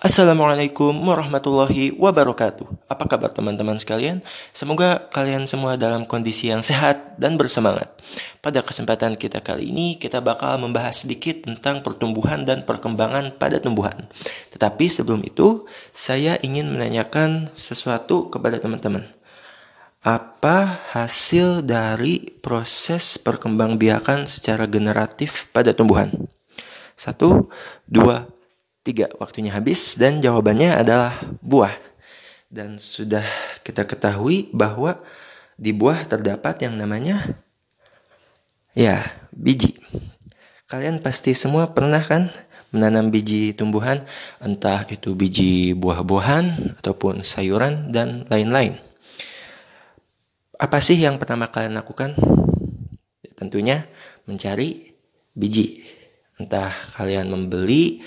Assalamualaikum warahmatullahi wabarakatuh. Apa kabar teman-teman sekalian? Semoga kalian semua dalam kondisi yang sehat dan bersemangat. Pada kesempatan kita kali ini, kita bakal membahas sedikit tentang pertumbuhan dan perkembangan pada tumbuhan. Tetapi sebelum itu, saya ingin menanyakan sesuatu kepada teman-teman. Apa hasil dari proses perkembangbiakan secara generatif pada tumbuhan? Satu, dua, tiga. Waktunya habis dan jawabannya adalah buah. Dan sudah kita ketahui bahwa di buah terdapat yang namanya ya biji. Kalian pasti semua pernah kan menanam biji tumbuhan, entah itu biji buah-buahan ataupun sayuran dan lain-lain. Apa sih yang pertama kalian lakukan? Ya, tentunya mencari biji. Entah kalian membeli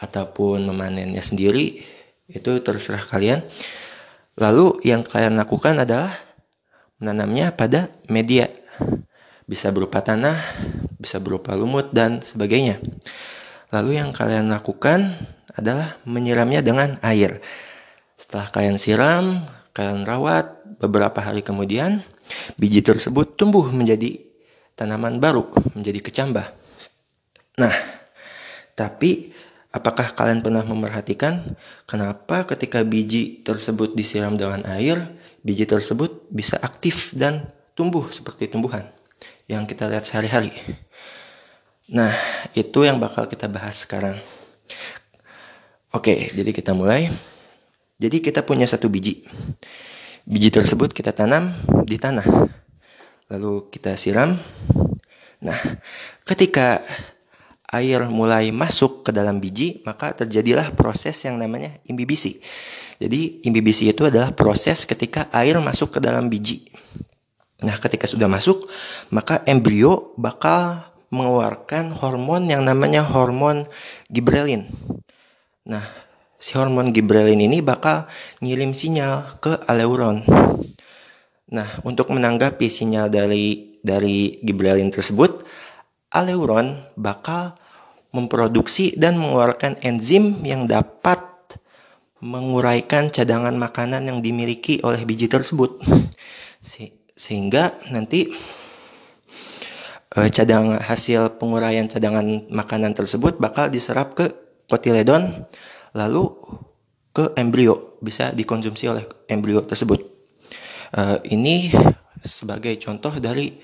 ataupun memanennya sendiri, itu terserah kalian. Lalu yang kalian lakukan adalah menanamnya pada media. Bisa berupa tanah, bisa berupa lumut, dan sebagainya. Lalu yang kalian lakukan adalah menyiramnya dengan air. Setelah kalian siram, kalian rawat, beberapa hari kemudian biji tersebut tumbuh menjadi tanaman baru, menjadi kecambah. Nah, tapi apakah kalian pernah memperhatikan kenapa ketika biji tersebut disiram dengan air, biji tersebut bisa aktif dan tumbuh seperti tumbuhan yang kita lihat sehari-hari? Nah, itu yang bakal kita bahas sekarang. Oke, jadi kita mulai. Jadi kita punya satu biji. Biji tersebut kita tanam di tanah. Lalu kita siram. Nah, ketika air mulai masuk ke dalam biji, maka terjadilah proses yang namanya imbibisi. Jadi, imbibisi itu adalah proses ketika air masuk ke dalam biji. Nah, ketika sudah masuk, maka embrio bakal mengeluarkan hormon yang namanya hormon gibrelin. Nah, si hormon gibrelin ini bakal ngirim sinyal ke aleuron. Nah, untuk menanggapi sinyal dari dari gibrelin tersebut, aleuron bakal memproduksi dan mengeluarkan enzim yang dapat menguraikan cadangan makanan yang dimiliki oleh biji tersebut. sehingga nanti eh, cadangan hasil penguraian cadangan makanan tersebut bakal diserap ke kotiledon lalu ke embrio bisa dikonsumsi oleh embrio tersebut. Uh, ini sebagai contoh dari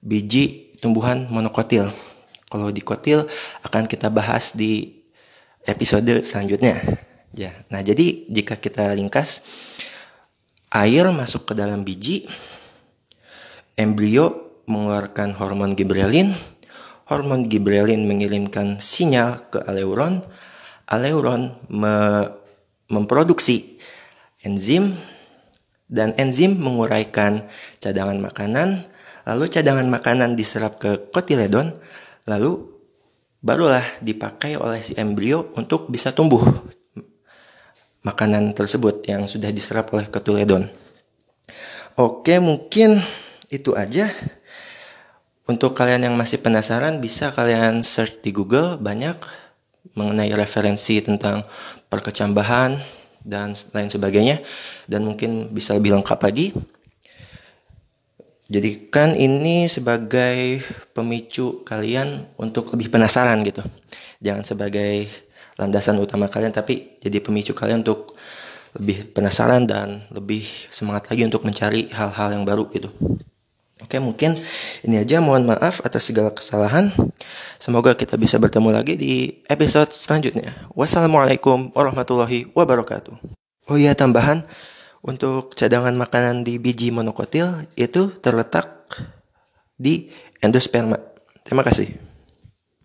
biji tumbuhan monokotil. Kalau di kotil akan kita bahas di episode selanjutnya. Ya, nah jadi jika kita ringkas, air masuk ke dalam biji, embrio mengeluarkan hormon gibrelin, hormon gibrelin mengirimkan sinyal ke aleuron, aleuron me memproduksi enzim dan enzim menguraikan cadangan makanan, lalu cadangan makanan diserap ke kotiledon, lalu barulah dipakai oleh si embrio untuk bisa tumbuh makanan tersebut yang sudah diserap oleh kotiledon. Oke, mungkin itu aja. Untuk kalian yang masih penasaran bisa kalian search di Google banyak mengenai referensi tentang perkecambahan dan lain sebagainya dan mungkin bisa lebih lengkap lagi. Jadikan ini sebagai pemicu kalian untuk lebih penasaran gitu. Jangan sebagai landasan utama kalian tapi jadi pemicu kalian untuk lebih penasaran dan lebih semangat lagi untuk mencari hal-hal yang baru gitu. Oke, mungkin ini aja. Mohon maaf atas segala kesalahan. Semoga kita bisa bertemu lagi di episode selanjutnya. Wassalamualaikum warahmatullahi wabarakatuh. Oh iya, tambahan untuk cadangan makanan di biji monokotil itu terletak di endosperma. Terima kasih.